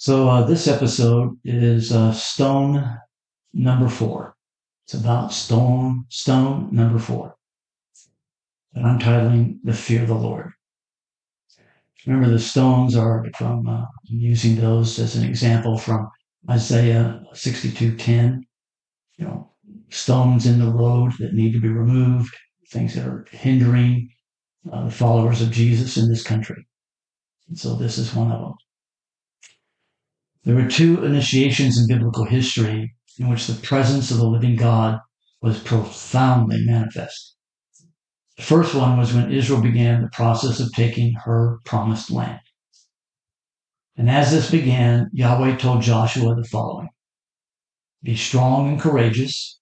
So uh, this episode is uh, stone number four. It's about stone stone number four. And I'm titling "The Fear of the Lord." Remember, the stones are from uh, using those as an example from Isaiah 62:10. You know, stones in the road that need to be removed, things that are hindering uh, the followers of Jesus in this country. And so this is one of them. There were two initiations in biblical history in which the presence of the living God was profoundly manifest. The first one was when Israel began the process of taking her promised land. And as this began, Yahweh told Joshua the following Be strong and courageous,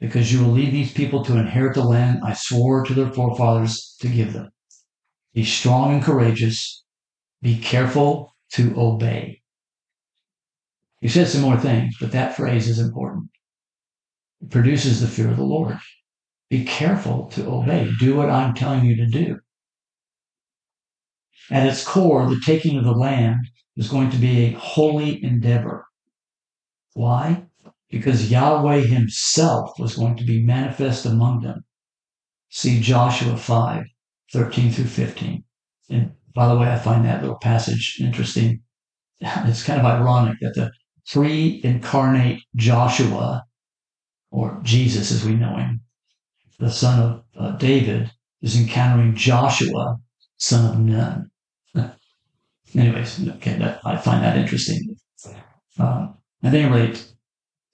because you will lead these people to inherit the land I swore to their forefathers to give them. Be strong and courageous. Be careful to obey. He said some more things, but that phrase is important. It produces the fear of the Lord. Be careful to obey. Do what I'm telling you to do. At its core, the taking of the land is going to be a holy endeavor. Why? Because Yahweh himself was going to be manifest among them. See Joshua 5, 13 through 15. And by the way, I find that little passage interesting. It's kind of ironic that the pre incarnate Joshua, or Jesus as we know him, the son of uh, David, is encountering Joshua, son of Nun. Anyways, okay, that, I find that interesting. Um, at any rate,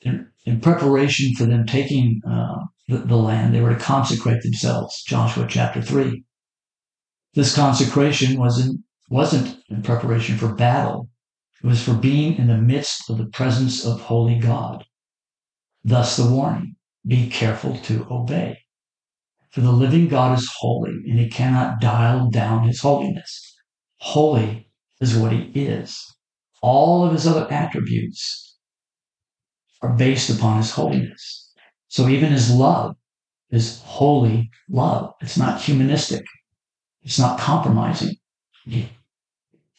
in, in, preparation for them taking uh, the, the land, they were to consecrate themselves. Joshua chapter three. This consecration wasn't wasn't in preparation for battle, it was for being in the midst of the presence of holy God. Thus the warning, be careful to obey. For the living God is holy and he cannot dial down his holiness. Holy is what he is. All of his other attributes are based upon his holiness. So even his love is holy love. It's not humanistic. It's not compromising.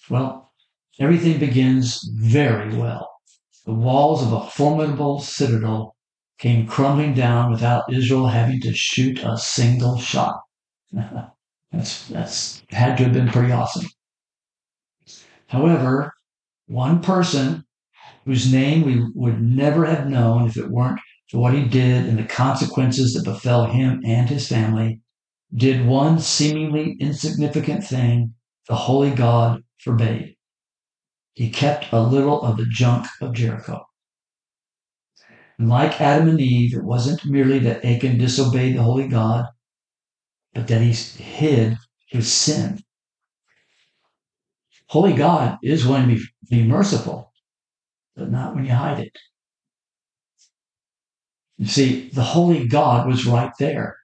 Well, Everything begins very well. The walls of a formidable citadel came crumbling down without Israel having to shoot a single shot. that's, that's had to have been pretty awesome. However, one person whose name we would never have known if it weren't for what he did and the consequences that befell him and his family, did one seemingly insignificant thing the holy God forbade. He kept a little of the junk of Jericho. And like Adam and Eve, it wasn't merely that Achan disobeyed the holy God, but that he hid his sin. Holy God is willing to be, be merciful, but not when you hide it. You see, the holy God was right there.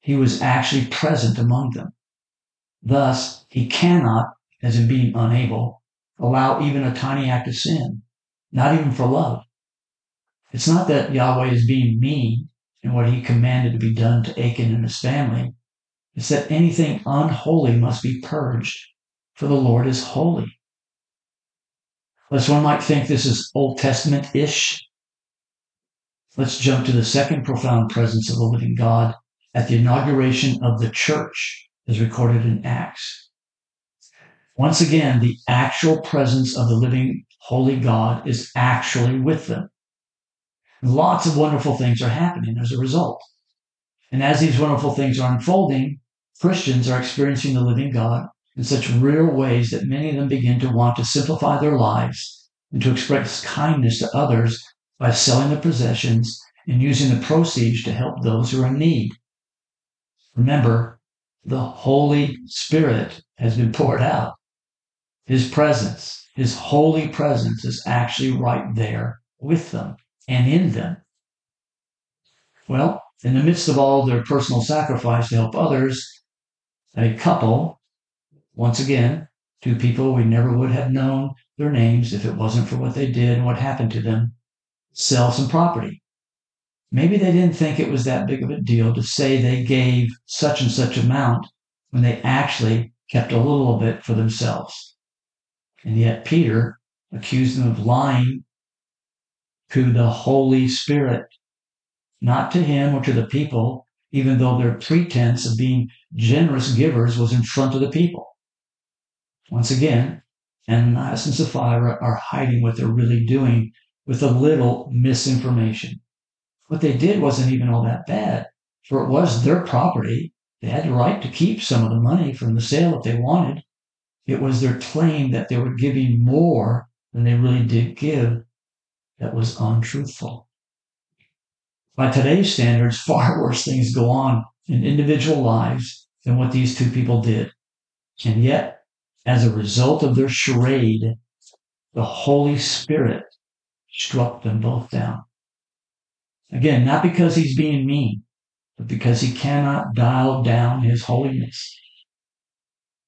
He was actually present among them. Thus, he cannot, as in being unable, allow even a tiny act of sin, not even for love. It's not that Yahweh is being mean in what he commanded to be done to Achan and his family. It's that anything unholy must be purged, for the Lord is holy. Lest one might think this is Old Testament ish. Let's jump to the second profound presence of the living God at the inauguration of the church, as recorded in Acts. Once again, the actual presence of the living holy God is actually with them. Lots of wonderful things are happening as a result. And as these wonderful things are unfolding, Christians are experiencing the living God in such real ways that many of them begin to want to simplify their lives and to express kindness to others by selling their possessions and using the proceeds to help those who are in need. Remember, the Holy Spirit has been poured out. His presence, His holy presence is actually right there with them and in them. Well, in the midst of all their personal sacrifice to help others, a couple, once again, two people we never would have known their names if it wasn't for what they did and what happened to them, sell some property. Maybe they didn't think it was that big of a deal to say they gave such and such amount when they actually kept a little bit for themselves. And yet Peter accused them of lying to the Holy Spirit, not to him or to the people, even though their pretense of being generous givers was in front of the people. Once again, Ananias and Sapphira are hiding what they're really doing with a little misinformation. What they did wasn't even all that bad, for it was their property. They had the right to keep some of the money from the sale if they wanted. It was their claim that they were giving more than they really did give that was untruthful. By today's standards, far worse things go on in individual lives than what these two people did. And yet, as a result of their charade, the Holy Spirit struck them both down. Again, not because he's being mean, but because he cannot dial down his holiness.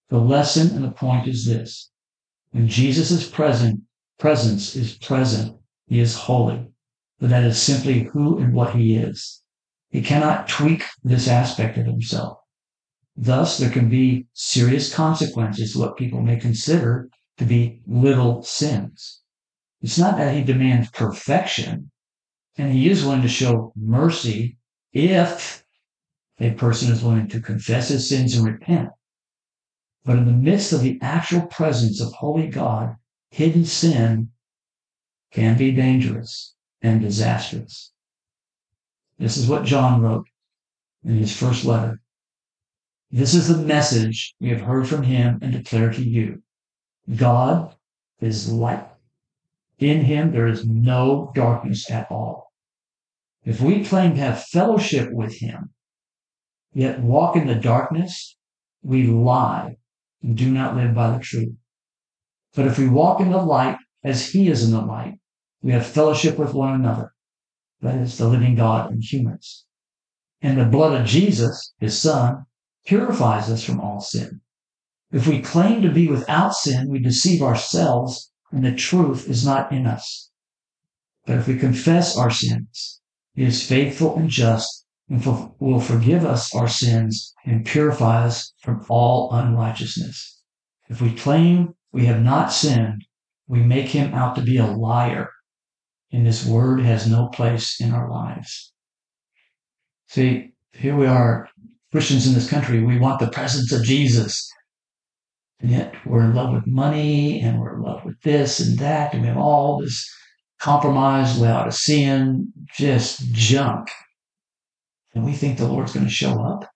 The lesson and the point is this. When Jesus is present, presence is present, he is holy. But that is simply who and what he is. He cannot tweak this aspect of himself. Thus, there can be serious consequences, to what people may consider to be little sins. It's not that he demands perfection, and he is willing to show mercy if a person is willing to confess his sins and repent. But in the midst of the actual presence of holy God, hidden sin can be dangerous and disastrous. This is what John wrote in his first letter. This is the message we have heard from him and declare to you. God is light. In him there is no darkness at all. If we claim to have fellowship with him, yet walk in the darkness, we lie do not live by the truth. But if we walk in the light as he is in the light, we have fellowship with one another. That is the living God and humans. And the blood of Jesus, his son, purifies us from all sin. If we claim to be without sin, we deceive ourselves and the truth is not in us. But if we confess our sins, he is faithful and just and will forgive us our sins and purify us from all unrighteousness. If we claim we have not sinned, we make him out to be a liar, and his word has no place in our lives. See, here we are, Christians in this country, we want the presence of Jesus. And yet we're in love with money and we're in love with this and that. And we have all this compromise, compromised, Laodicean, just junk. And we think the Lord's going to show up.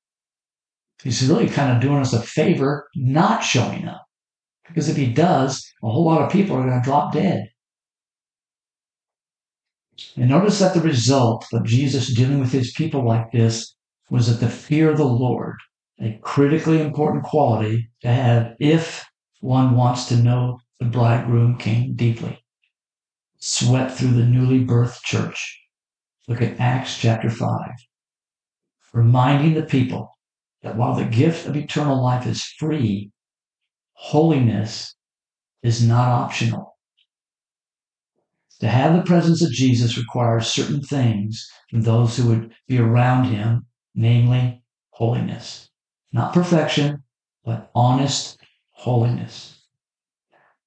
He's really kind of doing us a favor not showing up. Because if he does, a whole lot of people are going to drop dead. And notice that the result of Jesus dealing with his people like this was that the fear of the Lord a critically important quality to have if one wants to know the bridegroom king deeply. Swept through the newly birthed church. Look at Acts chapter 5. Reminding the people that while the gift of eternal life is free, holiness is not optional. To have the presence of Jesus requires certain things from those who would be around him, namely holiness. Not perfection, but honest holiness.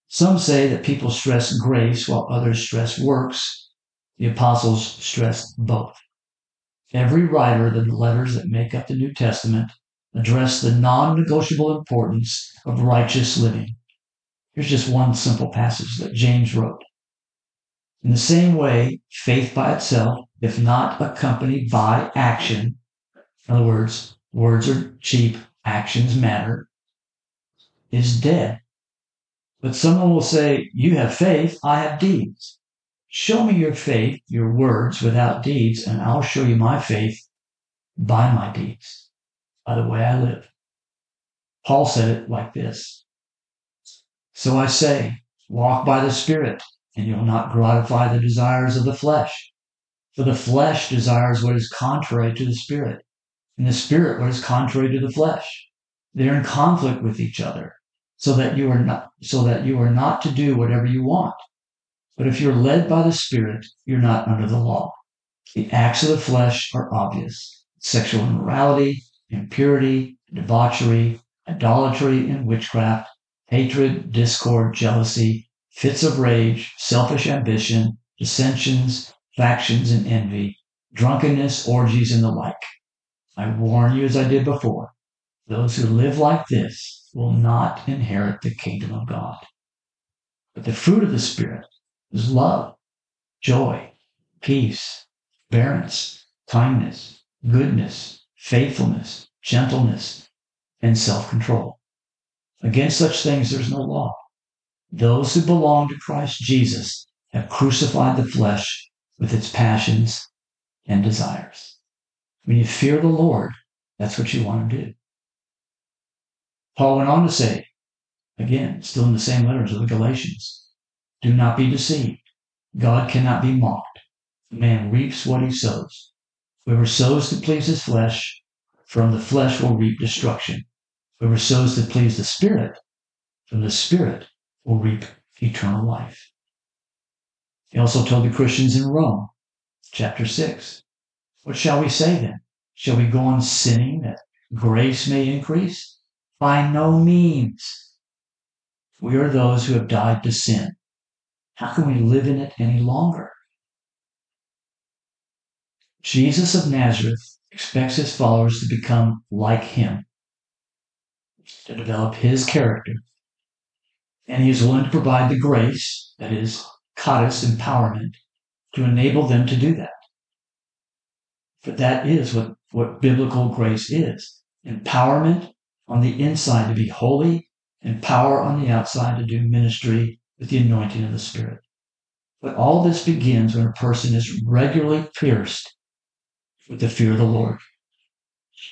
Some say that people stress grace while others stress works. The apostles stressed both. Every writer of the letters that make up the New Testament address the non-negotiable importance of righteous living. Here's just one simple passage that James wrote. In the same way, faith by itself, if not accompanied by action, in other words, words are cheap, actions matter, is dead. But someone will say, You have faith, I have deeds. Show me your faith, your words without deeds, and I'll show you my faith by my deeds, by the way I live. Paul said it like this So I say, walk by the Spirit, and you'll not gratify the desires of the flesh. For the flesh desires what is contrary to the Spirit, and the spirit what is contrary to the flesh. They're in conflict with each other so that you are not, so that you are not to do whatever you want. But if you're led by the spirit, you're not under the law. The acts of the flesh are obvious. Sexual immorality, impurity, debauchery, idolatry, and witchcraft, hatred, discord, jealousy, fits of rage, selfish ambition, dissensions, factions, and envy, drunkenness, orgies, and the like. I warn you, as I did before, those who live like this will not inherit the kingdom of God. But the fruit of the Spirit love, joy, peace, forbearance, kindness, goodness, faithfulness, gentleness, and self control. Against such things there's no law. Those who belong to Christ Jesus have crucified the flesh with its passions and desires. When you fear the Lord, that's what you want to do. Paul went on to say, again, still in the same letters of the Galatians, do not be deceived. God cannot be mocked. Man reaps what he sows. Whoever sows to please his flesh, from the flesh will reap destruction. Whoever sows to please the Spirit, from the Spirit will reap eternal life. He also told the Christians in Rome, chapter 6, What shall we say then? Shall we go on sinning that grace may increase? By no means. We are those who have died to sin. How can we live in it any longer? Jesus of Nazareth expects his followers to become like him, to develop his character. And he is willing to provide the grace, that is, charis empowerment, to enable them to do that. But that is what, what biblical grace is empowerment on the inside to be holy, and power on the outside to do ministry with the anointing of the Spirit. But all this begins when a person is regularly pierced with the fear of the Lord.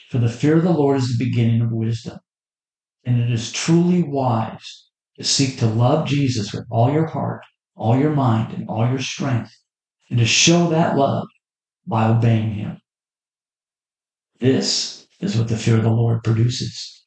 For the fear of the Lord is the beginning of wisdom. And it is truly wise to seek to love Jesus with all your heart, all your mind, and all your strength, and to show that love by obeying Him. This is what the fear of the Lord produces.